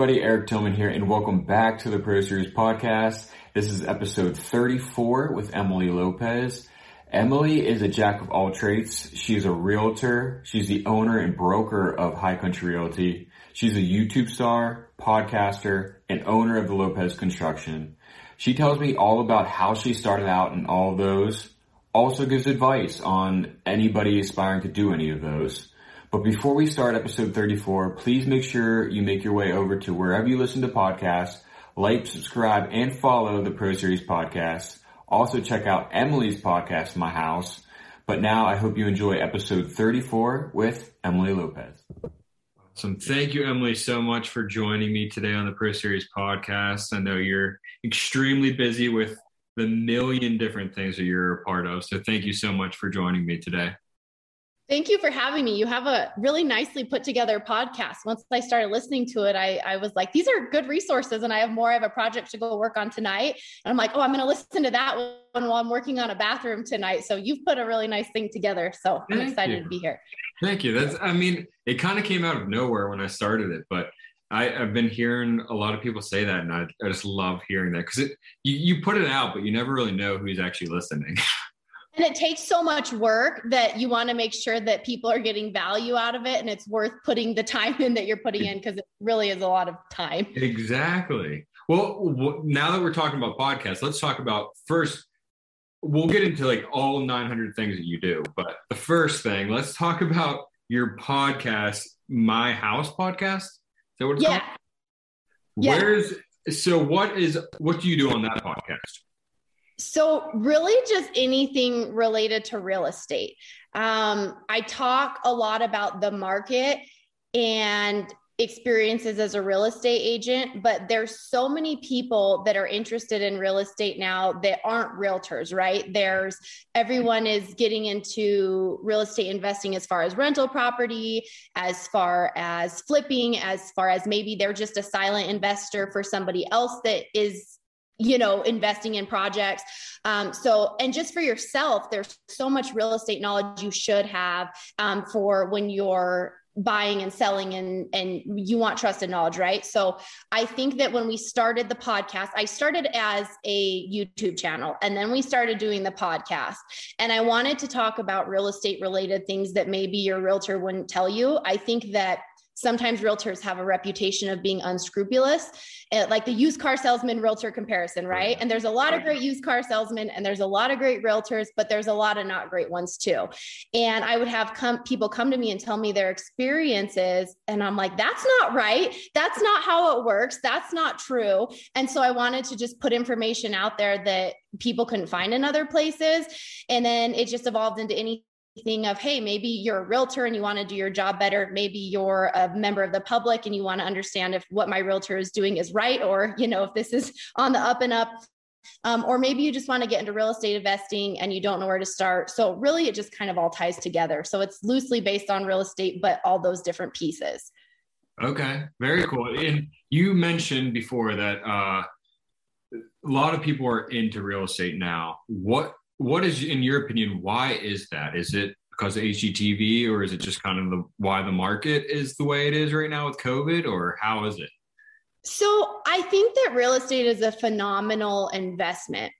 everybody, Eric Dillman here, and welcome back to the Pro Series podcast. This is episode 34 with Emily Lopez. Emily is a jack of all trades. She's a realtor. She's the owner and broker of High Country Realty. She's a YouTube star, podcaster, and owner of the Lopez Construction. She tells me all about how she started out in all of those. Also gives advice on anybody aspiring to do any of those. But before we start episode 34, please make sure you make your way over to wherever you listen to podcasts, like, subscribe, and follow the Pro Series podcast. Also check out Emily's podcast, My House. But now I hope you enjoy episode 34 with Emily Lopez. Awesome. Thank you, Emily, so much for joining me today on the Pro Series podcast. I know you're extremely busy with the million different things that you're a part of. So thank you so much for joining me today. Thank you for having me. You have a really nicely put together podcast. Once I started listening to it, I, I was like, these are good resources, and I have more. I have a project to go work on tonight. And I'm like, oh, I'm going to listen to that one while I'm working on a bathroom tonight. So you've put a really nice thing together. So I'm excited you. to be here. Thank you. That's, I mean, it kind of came out of nowhere when I started it, but I, have been hearing a lot of people say that, and I, I just love hearing that because it you, you put it out, but you never really know who's actually listening. and it takes so much work that you want to make sure that people are getting value out of it and it's worth putting the time in that you're putting in because it really is a lot of time. Exactly. Well now that we're talking about podcasts let's talk about first we'll get into like all 900 things that you do but the first thing let's talk about your podcast my house podcast. Is that what it's yeah. called? Yeah. where's so what is what do you do on that podcast so, really, just anything related to real estate. Um, I talk a lot about the market and experiences as a real estate agent, but there's so many people that are interested in real estate now that aren't realtors, right? There's everyone is getting into real estate investing as far as rental property, as far as flipping, as far as maybe they're just a silent investor for somebody else that is you know investing in projects. Um, so and just for yourself there's so much real estate knowledge you should have um, for when you're buying and selling and and you want trusted knowledge right? So i think that when we started the podcast i started as a youtube channel and then we started doing the podcast. And i wanted to talk about real estate related things that maybe your realtor wouldn't tell you. I think that sometimes realtors have a reputation of being unscrupulous. Like the used car salesman realtor comparison right? And there's a lot of great used car salesmen and there's a lot of great realtors but there's a lot of not great ones too. And i would have come people come to me and tell me their experiences and i'm like that's not right. That's not how it works. That's not true. And so i wanted to just put information out there that people couldn't find in other places. And then it just evolved into any thing of hey maybe you're a realtor and you want to do your job better. Maybe you're a member of the public and you want to understand if what my realtor is doing is right or you know if this is on the up and up. Um, or maybe you just want to get into real estate investing and you don't know where to start. So really it just kind of all ties together. So it's loosely based on real estate but all those different pieces. Okay very cool. And you mentioned before that uh, a lot of people are into real estate now. What what is in your opinion why is that? Is it because of hgtv or is it just kind of the why the market is the way it is right now with covid or how is it? So i think that real estate is a phenomenal investment.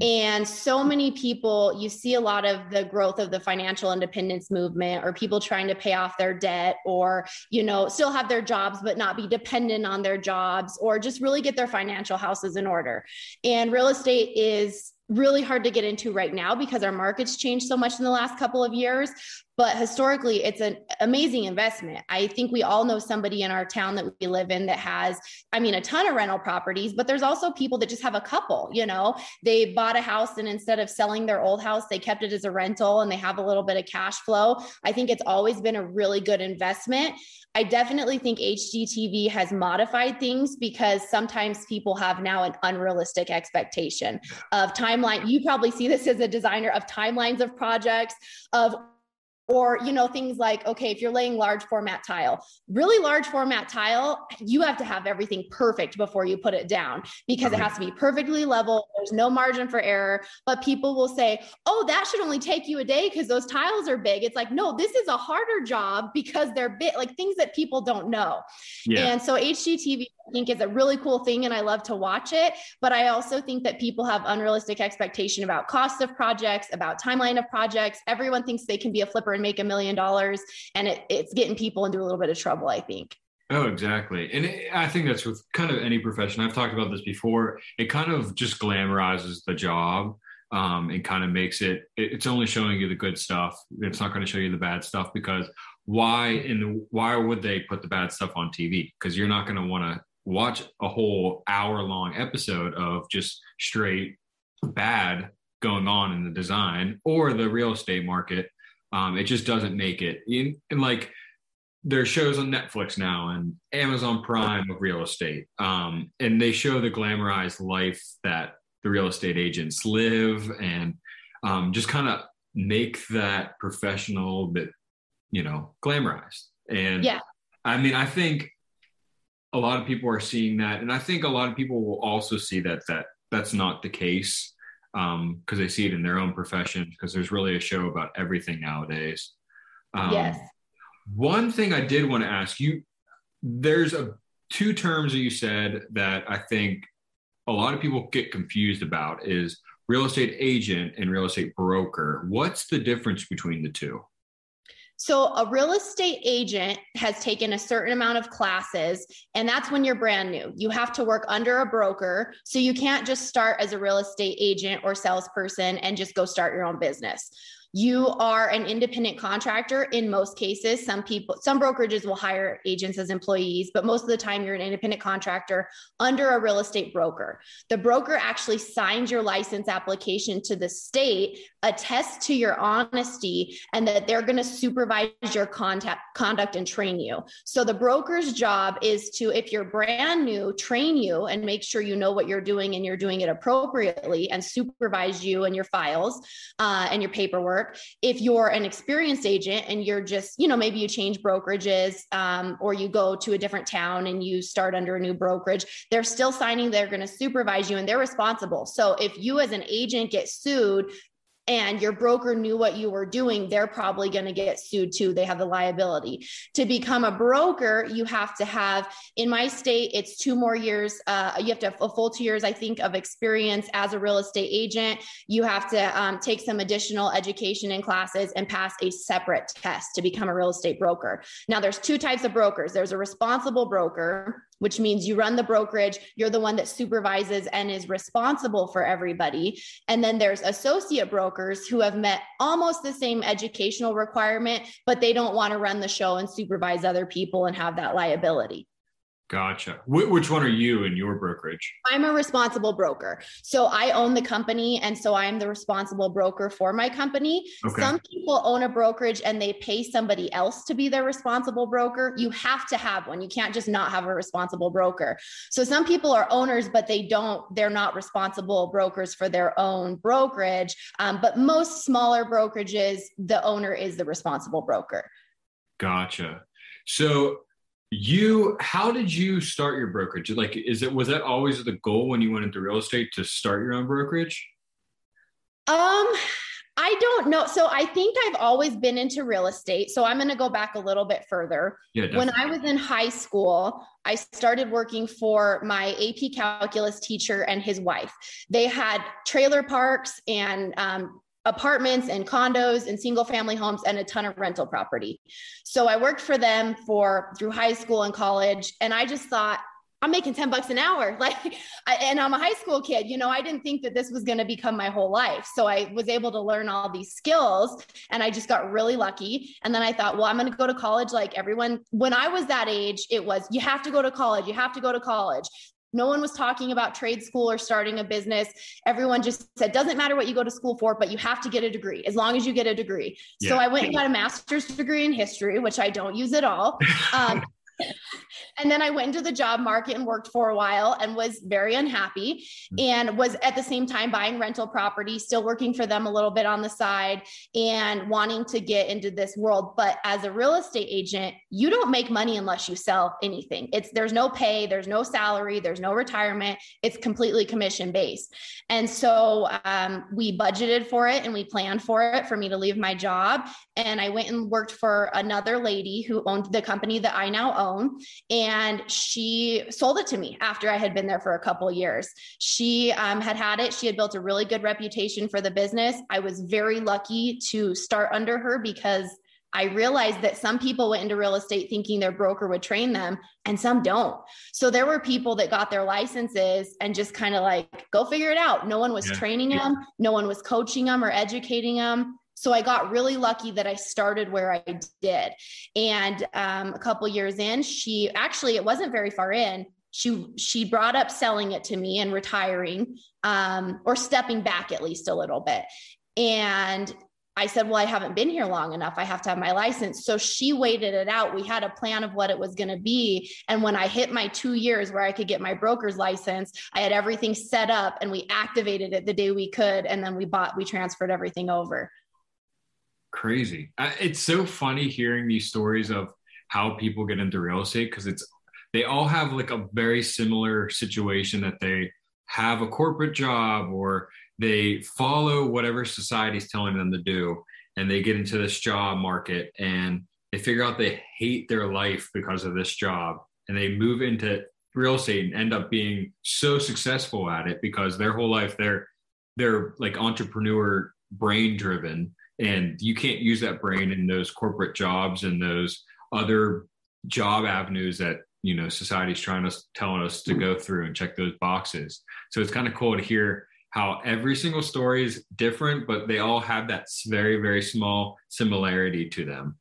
And so many people, you see a lot of the growth of the financial independence movement or people trying to pay off their debt or, you know, still have their jobs, but not be dependent on their jobs or just really get their financial houses in order. And real estate is really hard to get into right now because our markets changed so much in the last couple of years but historically it's an amazing investment. I think we all know somebody in our town that we live in that has i mean a ton of rental properties but there's also people that just have a couple you know? They bought a house and instead of selling their old house they kept it as a rental and they have a little bit of cash flow. I think it's always been a really good investment. I definitely think HGTV has modified things because sometimes people have now an unrealistic expectation of timeline. You probably see this as a designer of timelines of projects, of or you know things like okay if you're laying large format tile really large format tile you have to have everything perfect before you put it down because it has to be perfectly level. There's no margin for error. But people will say oh that should only take you a day because those tiles are big. It's like no this is a harder job because they're big like things that people don't know. Yeah. and so hgtv think is a really cool thing and I love to watch it. But I also think that people have unrealistic expectation about cost of projects, about timeline of projects. Everyone thinks they can be a flipper and make a million dollars, and it, it's getting people into a little bit of trouble, I think. Oh, exactly. And it, I think that's with kind of any profession. I've talked about this before. It kind of just glamorizes the job um, and kind of makes it, it, it's only showing you the good stuff. It's not going to show you the bad stuff because why and why would they put the bad stuff on TV? Because you're not going to want to watch a whole hour long episode of just straight bad going on in the design or the real estate market. Um, it just doesn't make it. And like, there are shows on Netflix now and Amazon Prime of real estate. Um, and they show the glamorized life that the real estate agents live and um, just kind of make that professional bit, you know, glamorized. And yeah, I mean, I think a lot of people are seeing that. And I think a lot of people will also see that, that that's not the case because um, they see it in their own profession because there's really a show about everything nowadays. Um, yes one thing I did want to ask you there's a two terms that you said that I think a lot of people get confused about is real estate agent and real estate broker. What's the difference between the two? So, a real estate agent has taken a certain amount of classes, and that's when you're brand new. You have to work under a broker. So, you can't just start as a real estate agent or salesperson and just go start your own business you are an independent contractor in most cases. Some people some brokerages will hire agents as employees but most of the time you're an independent contractor under a real estate broker. The broker actually signs your license application to the state attests to your honesty and that they're going to supervise your contact conduct and train you. So the broker's job is to if you're brand new train you and make sure you know what you're doing and you're doing it appropriately and supervise you and your files uh, and your paperwork work. If you're an experienced agent and you're just, you know, maybe you change brokerages um, or you go to a different town and you start under a new brokerage, they're still signing, they're going to supervise you and they're responsible. So if you as an agent get sued, and your broker knew what you were doing, they're probably going to get sued too. They have the liability. To become a broker, you have to have, in my state, it's two more years. Uh, you have to have a full two years, I think, of experience as a real estate agent. You have to um, take some additional education and classes and pass a separate test to become a real estate broker. Now, there's two types of brokers there's a responsible broker which means you run the brokerage, you're the one that supervises and is responsible for everybody. And then there's associate brokers who have met almost the same educational requirement, but they don't want to run the show and supervise other people and have that liability. Gotcha. Wh- which one are you in your brokerage? I'm a responsible broker. So I own the company. And so I'm the responsible broker for my company. Okay. Some people own a brokerage and they pay somebody else to be their responsible broker. You have to have one. You can't just not have a responsible broker. So some people are owners, but they don't, they're not responsible brokers for their own brokerage. Um, but most smaller brokerages, the owner is the responsible broker. Gotcha. So you how did you start your brokerage like is it was that always the goal when you went into real estate to start your own brokerage um I don't know. So I think I've always been into real estate. So I'm going to go back a little bit further. Yeah, when I was in high school, I started working for my AP calculus teacher and his wife. They had trailer parks and um, apartments and condos and single family homes and a ton of rental property. So I worked for them for through high school and college. And I just thought, I'm making 10 bucks an hour. Like, I, and I'm a high school kid, you know, I didn't think that this was going to become my whole life. So I was able to learn all these skills and I just got really lucky. And then I thought, well, I'm going to go to college like everyone. When I was that age, it was, you have to go to college. You have to go to college. No one was talking about trade school or starting a business. Everyone just said, doesn't matter what you go to school for, but you have to get a degree as long as you get a degree. Yeah. So I went and got a master's degree in history, which I don't use at all. Um, and then I went into the job market and worked for a while and was very unhappy mm. and was at the same time buying rental property, still working for them a little bit on the side and wanting to get into this world. But as a real estate agent, you don't make money unless you sell anything. It's there's no pay, there's no salary, there's no retirement. It's completely commission based. And so um, we budgeted for it and we planned for it for me to leave my job. And I went and worked for another lady who owned the company that I now own own. And she sold it to me after I had been there for a couple years. She um, had had it. She had built a really good reputation for the business. I was very lucky to start under her because I realized that some people went into real estate thinking their broker would train them and some don't. So there were people that got their licenses and just kind of like, go figure it out. No one was yeah. training them, no one was coaching them or educating them. So I got really lucky that I started where I did. And um, a couple years in, she actually, it wasn't very far in. She she brought up selling it to me and retiring, um, or stepping back at least a little bit. And I said, Well, I haven't been here long enough. I have to have my license. So she waited it out. We had a plan of what it was going to be. And when I hit my two years where I could get my broker's license, I had everything set up and we activated it the day we could. And then we bought, we transferred everything over. Crazy. It's so funny hearing these stories of how people get into real estate because it's, they all have like a very similar situation that they have a corporate job or they follow whatever society's telling them to do and they get into this job market and they figure out they hate their life because of this job and they move into real estate and end up being so successful at it because their whole life they're they're like entrepreneur brain driven and you can't use that brain in those corporate jobs and those other job avenues that you know society's trying to telling us to go through and check those boxes so it's kind of cool to hear how every single story is different, but they all have that very, very small similarity to them.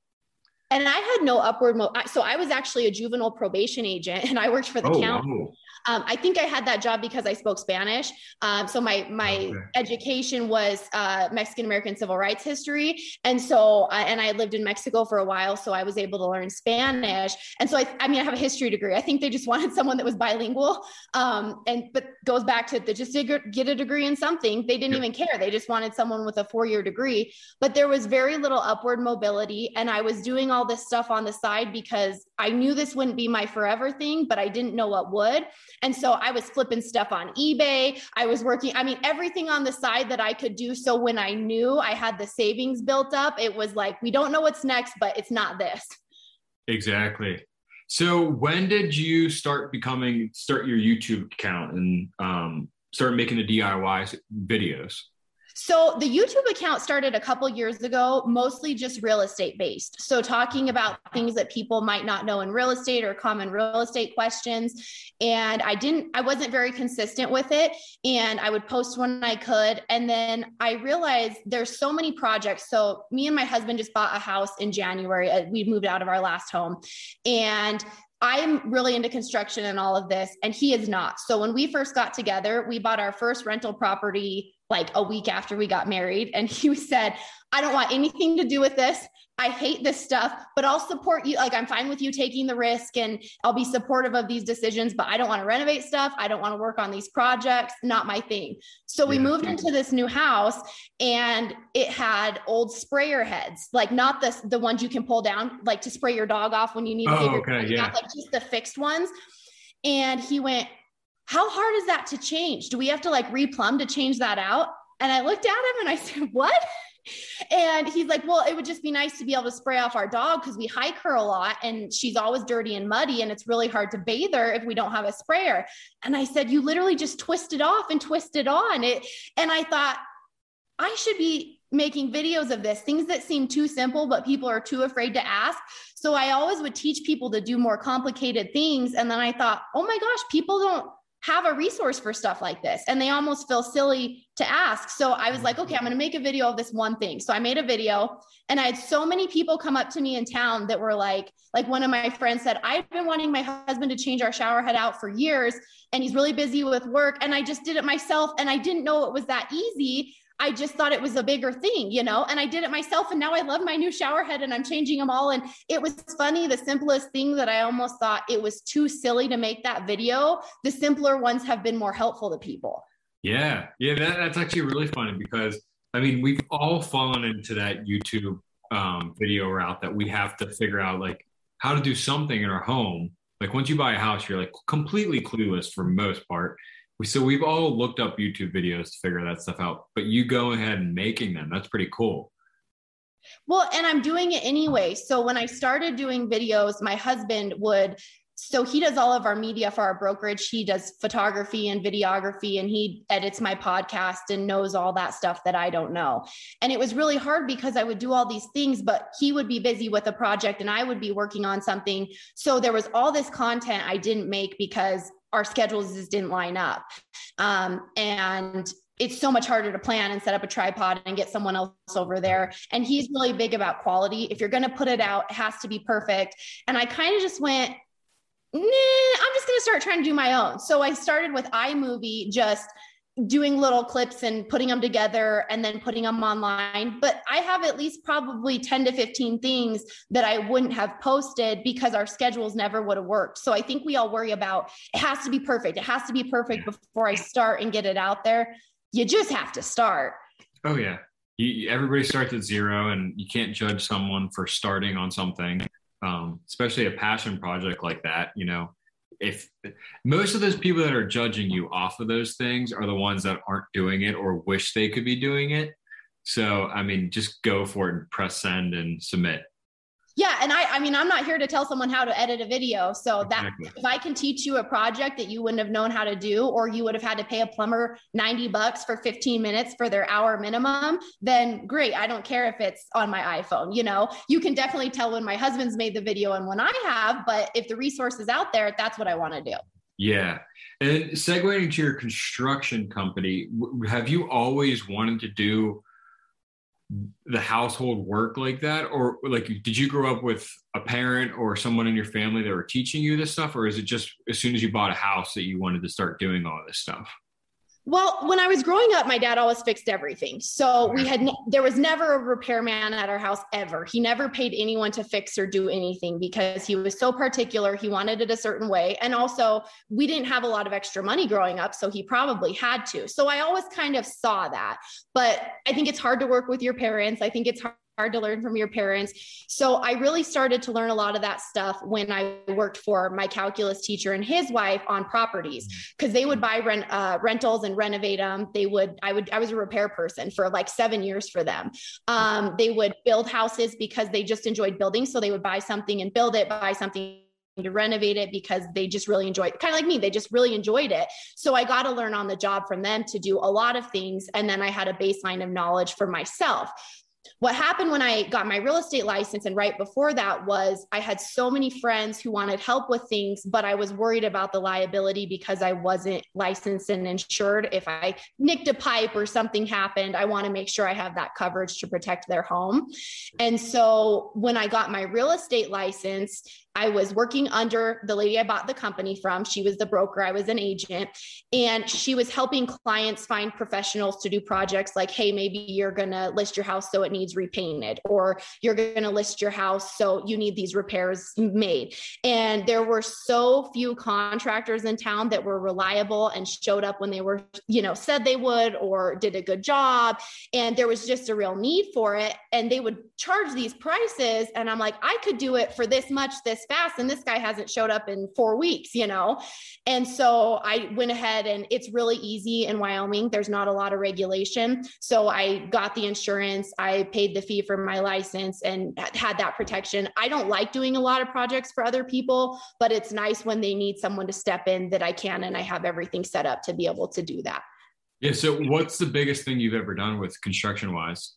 And I had no upward, mo- so I was actually a juvenile probation agent, and I worked for the oh, county. Wow. Um, I think I had that job because I spoke Spanish. Um, so my my okay. education was uh, Mexican American civil rights history, and so uh, and I lived in Mexico for a while, so I was able to learn Spanish. And so I, I mean, I have a history degree. I think they just wanted someone that was bilingual. Um, and but goes back to the just get a degree in something. They didn't even care. They just wanted someone with a four year degree. But there was very little upward mobility, and I was doing all this stuff on the side because I knew this wouldn't be my forever thing, but I didn't know what would. And so I was flipping stuff on eBay. I was working, I mean, everything on the side that I could do. So when I knew I had the savings built up, it was like, we don't know what's next, but it's not this. Exactly. So when did you start becoming, start your YouTube account and um, start making the DIY videos? So the YouTube account started a couple years ago, mostly just real estate based. So talking about things that people might not know in real estate or common real estate questions. And I didn't, I wasn't very consistent with it. And I would post when I could. And then I realized there's so many projects. So me and my husband just bought a house in January. Uh, we moved out of our last home. And I'm really into construction and all of this, and he is not. So when we first got together, we bought our first rental property like a week after we got married. And he said, I don't want anything to do with this. I hate this stuff, but I'll support you. Like, I'm fine with you taking the risk and I'll be supportive of these decisions, but I don't want to renovate stuff. I don't want to work on these projects. Not my thing. So we moved into this new house and it had old sprayer heads, like not the, the ones you can pull down, like to spray your dog off when you need to oh, okay, yeah. like just the fixed ones. And he went, how hard is that to change? Do we have to like replumb to change that out? And I looked at him and I said, what? And he's like, well, it would just be nice to be able to spray off our dog because we hike her a lot and she's always dirty and muddy and it's really hard to bathe her if we don't have a sprayer. And I said, you literally just twist it off and twist it on it. And I thought, I should be making videos of this, things that seem too simple, but people are too afraid to ask. So I always would teach people to do more complicated things. And then I thought, oh my gosh, people don't have a resource for stuff like this. And they almost feel silly to ask. So i was like okay i'm going to make a video of this one thing. So i made a video and i had so many people come up to me in town that were like like one of my friends said i've been wanting my husband to change our shower head out for years and he's really busy with work and i just did it myself and i didn't know it was that easy I just thought it was a bigger thing, you know, and I did it myself. And now I love my new shower head and I'm changing them all. And it was funny. The simplest thing that I almost thought it was too silly to make that video, the simpler ones have been more helpful to people. Yeah. Yeah. That, that's actually really funny because I mean, we've all fallen into that YouTube um, video route that we have to figure out like how to do something in our home. Like once you buy a house, you're like completely clueless for most part so we've all looked up YouTube videos to figure that stuff out, but you go ahead and making them. That's pretty cool. Well, and I'm doing it anyway. So when I started doing videos, my husband would so he does all of our media for our brokerage. He does photography and videography and he edits my podcast and knows all that stuff that I don't know. And it was really hard because I would do all these things, but he would be busy with a project and I would be working on something. So there was all this content I didn't make because our schedules just didn't line up. Um, and it's so much harder to plan and set up a tripod and get someone else over there. And he's really big about quality. If you're going to put it out, it has to be perfect. And I kind of just went, nah, I'm just going to start trying to do my own. So I started with iMovie, just doing little clips and putting them together and then putting them online. But I have at least probably 10 to 15 things that I wouldn't have posted because our schedules never would have worked. So I think we all worry about it has to be perfect. It has to be perfect before I start and get it out there you just have to start. Oh yeah. You, everybody starts at zero and you can't judge someone for starting on something, um, especially a passion project like that. You know, if most of those people that are judging you off of those things are the ones that aren't doing it or wish they could be doing it. So, I mean, just go for it and press send and submit yeah and i i mean i'm not here to tell someone how to edit a video so that if i can teach you a project that you wouldn't have known how to do or you would have had to pay a plumber 90 bucks for 15 minutes for their hour minimum then great i don't care if it's on my iphone you know? You can definitely tell when my husband's made the video and when i have but if the resource is out there that's what i want to do. Yeah and segueing to your construction company have you always wanted to do the household work like that? Or like did you grow up with a parent or someone in your family that were teaching you this stuff? Or is it just as soon as you bought a house that you wanted to start doing all this stuff well, when I was growing up, my dad always fixed everything. So we had, there was never a repairman at our house ever. He never paid anyone to fix or do anything because he was so particular. He wanted it a certain way. And also, we didn't have a lot of extra money growing up. So he probably had to. So I always kind of saw that. But I think it's hard to work with your parents. I think it's hard hard to learn from your parents. So I really started to learn a lot of that stuff when I worked for my calculus teacher and his wife on properties because they would buy rent uh, rentals and renovate them. They would I would I was a repair person for like seven years for them. Um, they would build houses because they just enjoyed building, so they would buy something and build it, buy something to renovate it because they just really enjoyed it. Kind of like me, they just really enjoyed it. So I got to learn on the job from them to do a lot of things. And then I had a baseline of knowledge for myself what happened when I got my real estate license and right before that was I had so many friends who wanted help with things, but I was worried about the liability because I wasn't licensed and insured. If I nicked a pipe or something happened, I want to make sure I have that coverage to protect their home. And so when I got my real estate license, I was working under the lady I bought the company from. She was the broker, I was an agent, and she was helping clients find professionals to do projects like, hey, maybe you're going to list your house so it needs repainted, or you're going to list your house so you need these repairs made. And there were so few contractors in town that were reliable and showed up when they were, you know, said they would or did a good job. And there was just a real need for it. And they would charge these prices. And I'm like, I could do it for this much, this fast and this guy hasn't showed up in four weeks you know? And so i went ahead and it's really easy in wyoming. There's not a lot of regulation. So i got the insurance. I paid the fee for my license and had that protection. I don't like doing a lot of projects for other people but it's nice when they need someone to step in that i can and i have everything set up to be able to do that. Yeah so what's the biggest thing you've ever done with construction wise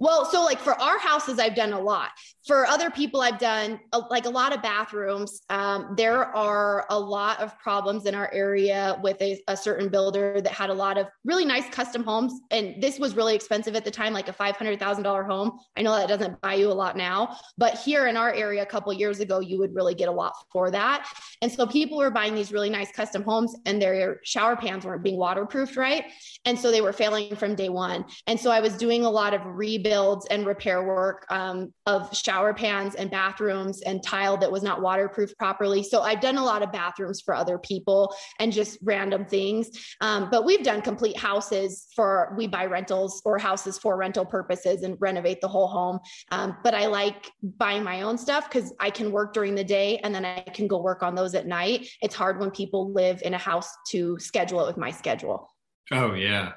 well, so like for our houses, I've done a lot. For other people, I've done a, like a lot of bathrooms. Um, there are a lot of problems in our area with a, a, certain builder that had a lot of really nice custom homes. And this was really expensive at the time, like a $500,000 home. I know that doesn't buy you a lot now, but here in our area a couple years ago, you would really get a lot for that. And so people were buying these really nice custom homes and their shower pans weren't being waterproofed right. And so they were failing from day one. And so I was doing a lot of rebuilding rebuilds and repair work um, of shower pans and bathrooms and tile that was not waterproof properly. So I've done a lot of bathrooms for other people and just random things. Um, but we've done complete houses for we buy rentals or houses for rental purposes and renovate the whole home. Um, but I like buying my own stuff because I can work during the day and then I can go work on those at night. It's hard when people live in a house to schedule it with my schedule. Oh yeah.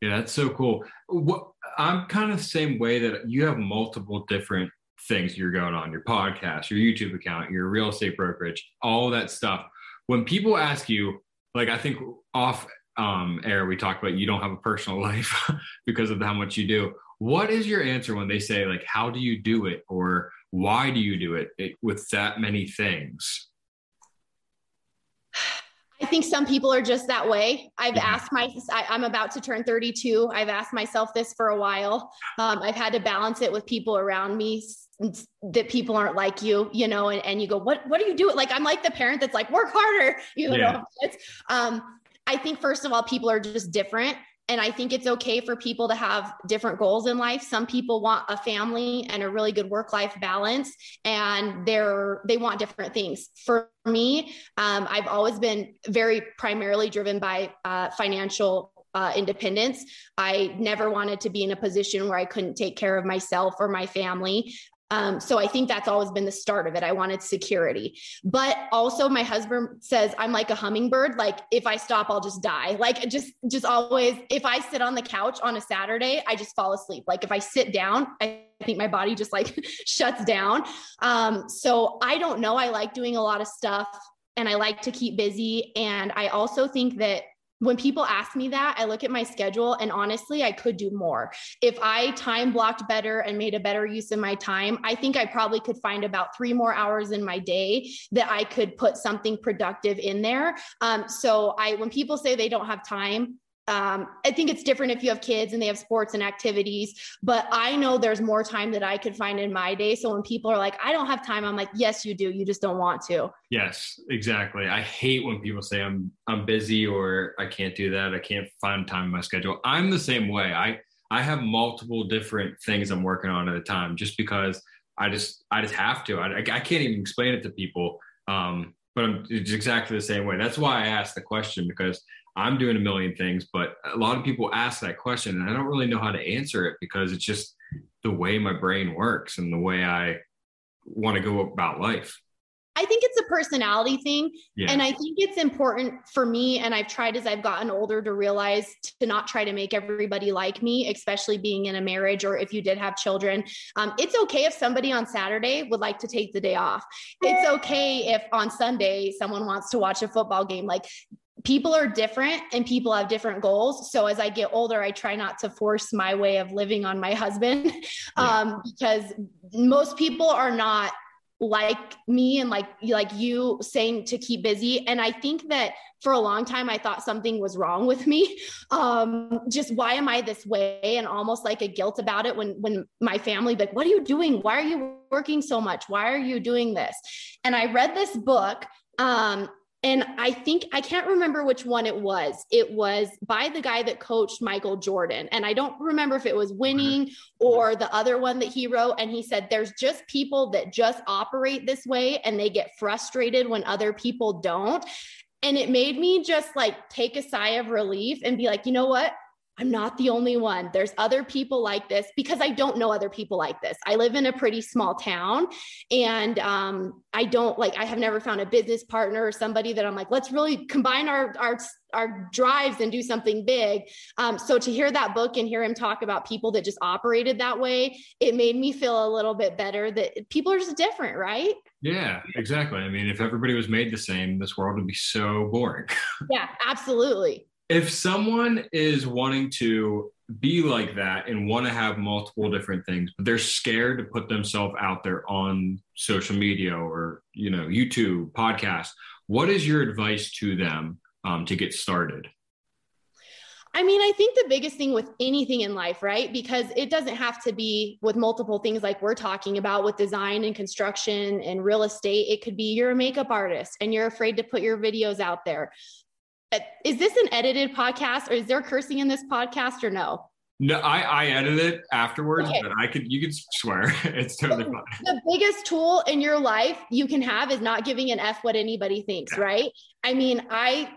Yeah, that's so cool. What I'm kind of the same way that you have multiple different things you're going on your podcast, your YouTube account, your real estate brokerage, all that stuff. When people ask you, like, I think off um, air, we talked about you don't have a personal life because of how much you do. What is your answer when they say, like, how do you do it? Or why do you do it, it with that many things? I think some people are just that way. I've yeah. asked my, I, am about to turn 32. I've asked myself this for a while. Um, I've had to balance it with people around me that people aren't like you, you know, and, and you go, what, what do you do? Like, I'm like the parent that's like, work harder, you know, yeah. um, I think first of all, people are just different. And I think it's okay for people to have different goals in life. Some people want a family and a really good work-life balance, and they're they want different things. For me, um, I've always been very primarily driven by uh, financial uh, independence. I never wanted to be in a position where I couldn't take care of myself or my family. Um, so I think that's always been the start of it. I wanted security. But also my husband says I'm like a hummingbird. Like if I stop, I'll just die. Like just just always if I sit on the couch on a Saturday, I just fall asleep. Like if I sit down, I think my body just like shuts down. Um, so I don't know. I like doing a lot of stuff and I like to keep busy. And I also think that when people ask me that, I look at my schedule and honestly, I could do more. If I time blocked better and made a better use of my time, I think I probably could find about three more hours in my day that I could put something productive in there. Um, so I, when people say they don't have time, um, I think it's different if you have kids and they have sports and activities, but I know there's more time that I could find in my day. So when people are like, I don't have time, I'm like, yes, you do. You just don't want to. Yes, exactly. I hate when people say I'm I'm busy or I can't do that. I can't find time in my schedule. I'm the same way. I I have multiple different things I'm working on at a time just because I just I just have to. I, I can't even explain it to people. Um, but I'm, it's exactly the same way. That's why I asked the question because I'm doing a million things, but a lot of people ask that question and I don't really know how to answer it because it's just the way my brain works and the way I want to go about life. I think it's a personality thing. Yeah. And I think it's important for me. And I've tried as I've gotten older to realize to not try to make everybody like me, especially being in a marriage or if you did have children. Um, it's okay if somebody on Saturday would like to take the day off. It's okay if on Sunday someone wants to watch a football game. Like people are different and people have different goals. So as I get older, I try not to force my way of living on my husband um, because most people are not like me and like like you saying to keep busy. And i think that for a long time i thought something was wrong with me. Um just why am i this way? And almost like a guilt about it when when my family like what are you doing? Why are you working so much? Why are you doing this? And i read this book um and I think I can't remember which one it was. It was by the guy that coached Michael Jordan. And I don't remember if it was winning or the other one that he wrote. And he said, There's just people that just operate this way and they get frustrated when other people don't. And it made me just like take a sigh of relief and be like, you know what? I'm not the only one. There's other people like this because I don't know other people like this. I live in a pretty small town and um, I don't like, I have never found a business partner or somebody that I'm like, let's really combine our, our, our drives and do something big. Um, so to hear that book and hear him talk about people that just operated that way, it made me feel a little bit better that people are just different, right? Yeah, exactly. I mean, if everybody was made the same, this world would be so boring. yeah, absolutely if someone is wanting to be like that and want to have multiple different things but they're scared to put themselves out there on social media or you know youtube podcast what is your advice to them um, to get started I mean, I think the biggest thing with anything in life, right? Because it doesn't have to be with multiple things like we're talking about with design and construction and real estate. It could be you're a makeup artist and you're afraid to put your videos out there is this an edited podcast or is there cursing in this podcast or no? No, I, I edit it afterwards, okay. but I could you could swear. it's totally fine. The biggest tool in your life you can have is not giving an F what anybody thinks, yeah. right? I mean, I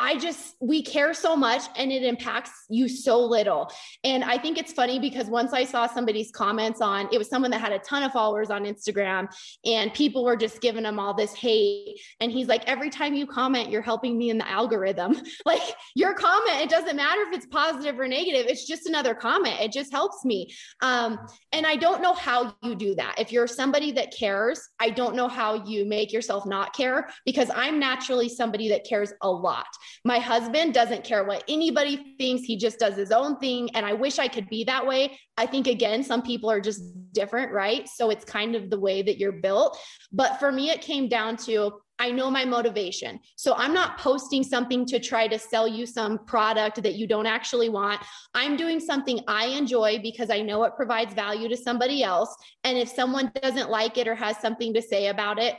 I just, we care so much and it impacts you so little. And I think it's funny because once I saw somebody's comments on, it was someone that had a ton of followers on Instagram and people were just giving him all this hate. And he's like, every time you comment, you're helping me in the algorithm. like your comment, it doesn't matter if it's positive or negative, it's just another comment. It just helps me. Um, and I don't know how you do that. If you're somebody that cares, I don't know how you make yourself not care because I'm naturally somebody that cares a lot. My husband doesn't care what anybody thinks. He just does his own thing. And I wish I could be that way. I think, again, some people are just different, right? So it's kind of the way that you're built. But for me, it came down to I know my motivation. So I'm not posting something to try to sell you some product that you don't actually want. I'm doing something I enjoy because I know it provides value to somebody else. And if someone doesn't like it or has something to say about it,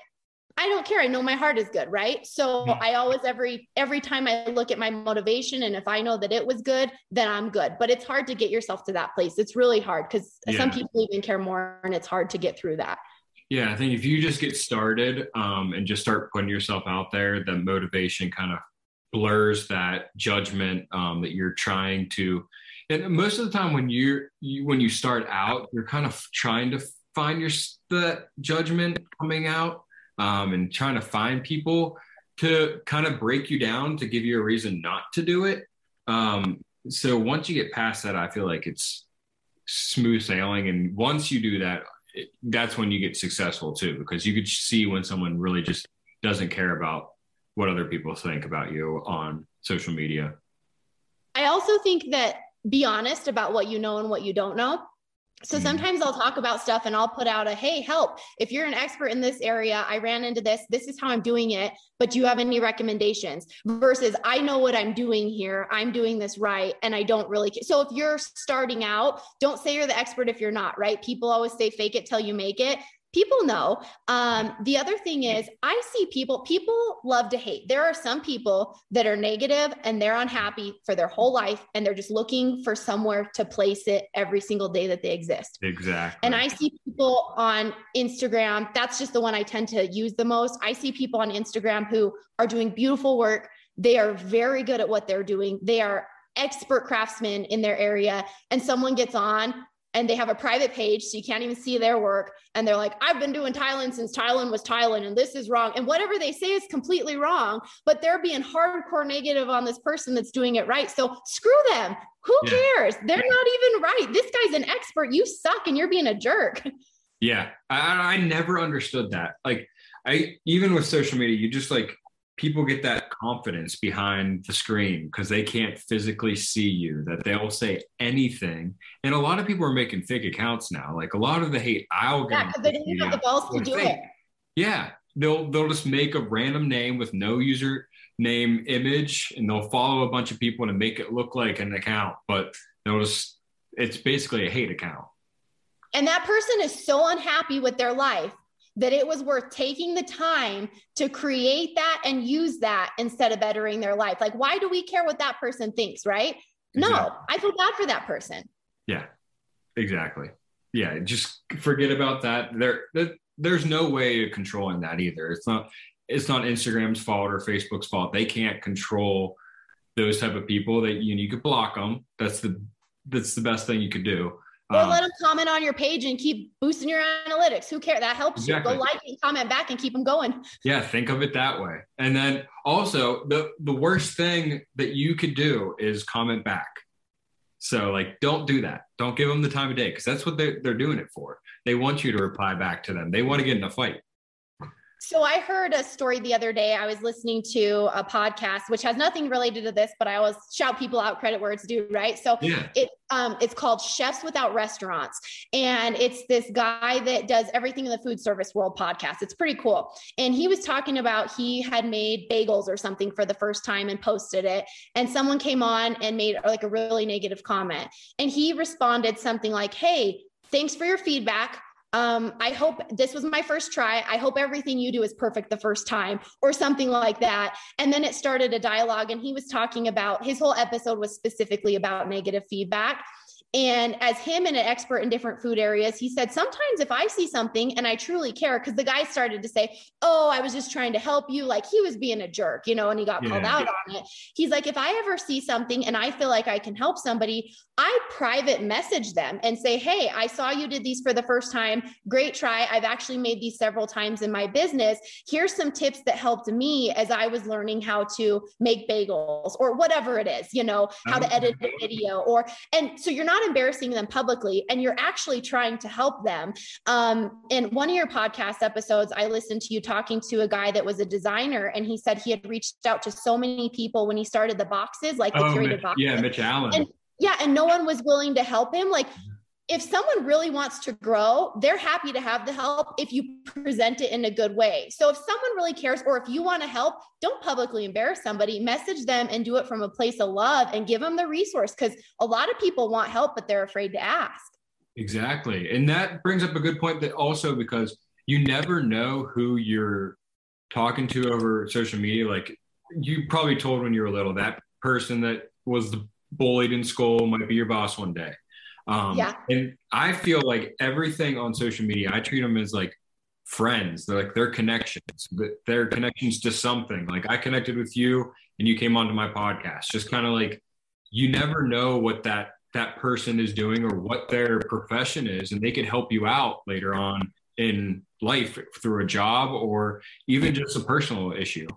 I don't care. I know my heart is good, right? So. I always every every time I look at my motivation and if I know that it was good, then I'm good. But it's hard to get yourself to that place. It's really hard cuz yeah. some people even care more and it's hard to get through that. Yeah, I think if you just get started um, and just start putting yourself out there, the motivation kind of blurs that judgment um, that you're trying to. And most of the time, when you're you, when you start out, you're kind of trying to find your the judgment coming out um, and trying to find people to kind of break you down to give you a reason not to do it. Um, so once you get past that, I feel like it's smooth sailing. And once you do that, it, that's when you get successful too, because you could see when someone really just doesn't care about what other people think about you on social media. I also think that be honest about what you know and what you don't know. So mm-hmm. sometimes I'll talk about stuff and I'll put out a hey, help. If you're an expert in this area, I ran into this. This is how I'm doing it. But do you have any recommendations? Versus I know what I'm doing here. I'm doing this right. And I don't really care. So if you're starting out, don't say you're the expert if you're not, right? People always say fake it till you make it people know. Um, the other thing is, I see people, people love to hate. There are some people that are negative and they're unhappy for their whole life and they're just looking for somewhere to place it every single day that they exist. Exactly. And I see people on Instagram, that's just the one I tend to use the most. I see people on Instagram who are doing beautiful work. They are very good at what they're doing. They are expert craftsmen in their area and someone gets on and they have a private page so you can't even see their work. And they're like i've been doing tiling since tiling was tiling and this is wrong. And whatever they say is completely wrong but they're being hardcore negative on this person that's doing it right. So screw them. Who yeah. cares? They're yeah. not even right. This guy's an expert. You suck and you're being a jerk. Yeah. I, I never understood that. Like i even with social media you just like people get that confidence behind the screen because they can't physically see you that they'll say anything. And a lot of people are making fake accounts now. Like a lot of the hate i'll get yeah, they didn't have the balls to do fake. it. Yeah. They'll they'll just make a random name with no user name image and they'll follow a bunch of people to make it look like an account but they'll just it's basically a hate account. And that person is so unhappy with their life that it was worth taking the time to create that and use that instead of bettering their life. Like, why do we care what that person thinks, right? Exactly. No, I feel bad for that person. Yeah, exactly. Yeah, just forget about that. There, there's no way of controlling that either. It's not. It's not Instagram's fault or Facebook's fault. They can't control those type of people. That you know, you could block them. That's the that's the best thing you could do. Or um, let them comment on your page and keep boosting your analytics. Who cares? That helps exactly. you. Go like and comment back and keep them going. Yeah, think of it that way. And then also the the worst thing that you could do is comment back. So like don't do that. Don't give them the time of day because that's what they're, they're doing it for. They want you to reply back to them. They want to get in a fight. So I heard a story the other day. I was listening to a podcast, which has nothing related to this, but I always shout people out credit where it's due, right? So yeah. it um, it's called Chefs Without Restaurants, and it's this guy that does everything in the food service world podcast. It's pretty cool. And he was talking about he had made bagels or something for the first time and posted it, and someone came on and made like a really negative comment, and he responded something like, "Hey." Thanks for your feedback um, I hope this was my first try. I hope everything you do is perfect the first time, or something like that. And then it started a dialogue, and he was talking about his whole episode was specifically about negative feedback. And as him and an expert in different food areas, he said, sometimes if I see something and I truly care, because the guy started to say, Oh, I was just trying to help you. Like he was being a jerk, you know, and he got yeah. called out on it. He's like, if I ever see something and I feel like I can help somebody, I private message them and say, Hey, I saw you did these for the first time. Great try. I've actually made these several times in my business. Here's some tips that helped me as I was learning how to make bagels or whatever it is, you know, how to oh, edit a video or, and so you're not embarrassing them publicly and you're actually trying to help them. Um, in one of your podcast episodes, I listened to you talking to a guy that was a designer and he said he had reached out to so many people when he started the boxes, like the oh, curated Mitch, boxes. Yeah, Mitch Allen. And, yeah, and no one was willing to help him. Like if someone really wants to grow, they're happy to have the help if you present it in a good way. So if someone really cares, or if you want to help, don't publicly embarrass somebody, message them and do it from a place of love and give them the resource because a lot of people want help, but they're afraid to ask. Exactly. And that brings up a good point that also because you never know who you're talking to over social media. Like you probably told when you were little, that person that was bullied in school might be your boss one day um, yeah. And I feel like everything on social media, I treat them as like friends. They're like they're connections. They're connections to something. Like I connected with you and you came onto my podcast. Just kind of like you never know what that that person is doing or what their profession is, and they could help you out later on in life through a job or even just a personal issue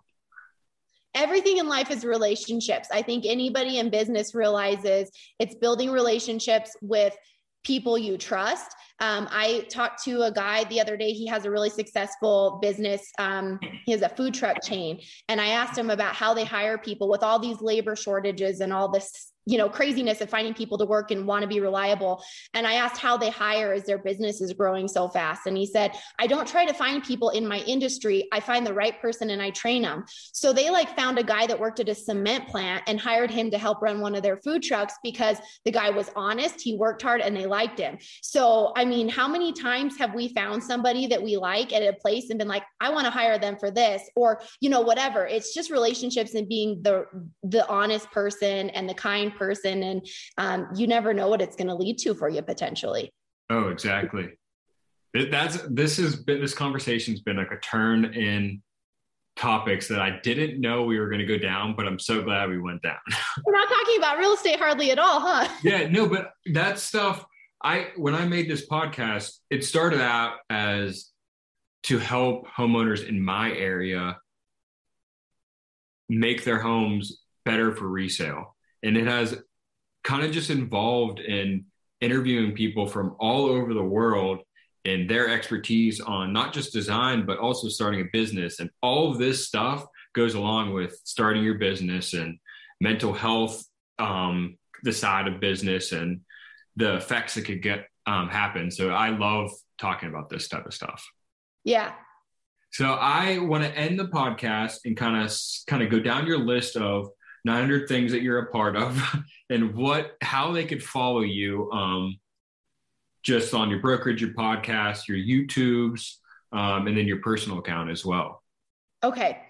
everything in life is relationships. I think anybody in business realizes it's building relationships with people you trust. Um, I talked to a guy the other day. He has a really successful business. Um, he has a food truck chain. And I asked him about how they hire people with all these labor shortages and all this you know craziness of finding people to work and want to be reliable. And i asked how they hire as their business is growing so fast. And he said i don't try to find people in my industry. I find the right person and i train them so they like found a guy that worked at a cement plant and hired him to help run one of their food trucks because the guy was honest he worked hard and they liked him. So i mean how many times have we found somebody that we like at a place and been like i want to hire them for this or you know whatever. It's just relationships and being the the honest person and the kind person and um, you never know what it's going to lead to for you potentially oh exactly that's this has been this conversation's been like a turn in topics that I didn't know we were going to go down, but I'm so glad we went down. We're not talking about real estate hardly at all, huh? yeah, no, but that stuff I when I made this podcast, it started out as to help homeowners in my area make their homes better for resale and it has kind of just involved in interviewing people from all over the world and their expertise on not just design but also starting a business. And all of this stuff goes along with starting your business and mental health um, the side of business and the effects that could get um, happen. So i love talking about this type of stuff. Yeah. So i want to end the podcast and kind of kind of go down your list of 900 things that you're a part of and what how they could follow you um, just on your brokerage your podcast your youtubes um, and then your personal account as well. Okay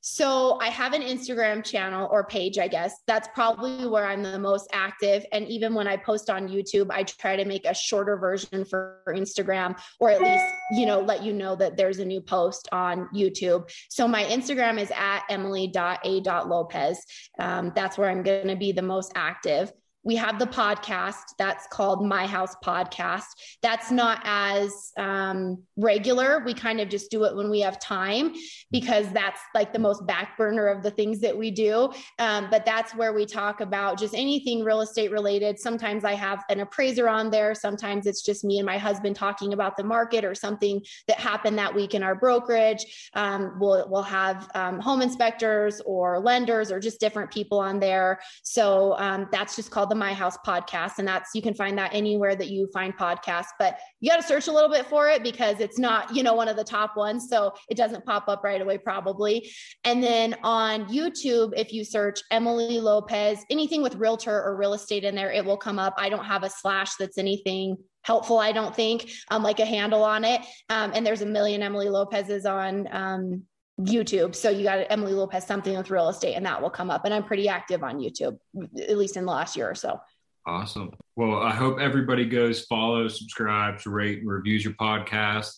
so I have an Instagram channel or page, I guess. That's probably where I'm the most active. And even when I post on YouTube, I try to make a shorter version for Instagram or at least, you know, let you know that there's a new post on YouTube. So my Instagram is at emily.a.lopez. Um, that's where I'm going to be the most active we have the podcast that's called my house podcast. That's not as um, regular. We kind of just do it when we have time because that's like the most back burner of the things that we do. Um, but that's where we talk about just anything real estate related. Sometimes i have an appraiser on there. Sometimes it's just me and my husband talking about the market or something that happened that week in our brokerage. Um, we'll, we'll have um, home inspectors or lenders or just different people on there. So um, that's just called the My House podcast. And that's, you can find that anywhere that you find podcasts, but you got to search a little bit for it because it's not, you know, one of the top ones. So it doesn't pop up right away, probably. And then on YouTube, if you search Emily Lopez, anything with realtor or real estate in there, it will come up. I don't have a slash that's anything helpful, I don't think, um, like a handle on it. Um, and there's a million Emily Lopez's on um, YouTube. So you got Emily Lopez something with real estate and that will come up. And I'm pretty active on YouTube, at least in the last year or so. Awesome. Well, I hope everybody goes, follows, subscribes, rate, and reviews your podcast,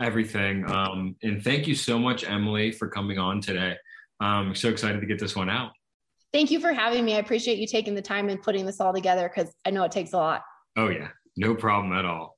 everything. Um, and thank you so much, Emily, for coming on today. I'm um, so excited to get this one out. Thank you for having me. I appreciate you taking the time and putting this all together because I know it takes a lot. Oh, yeah. No problem at all.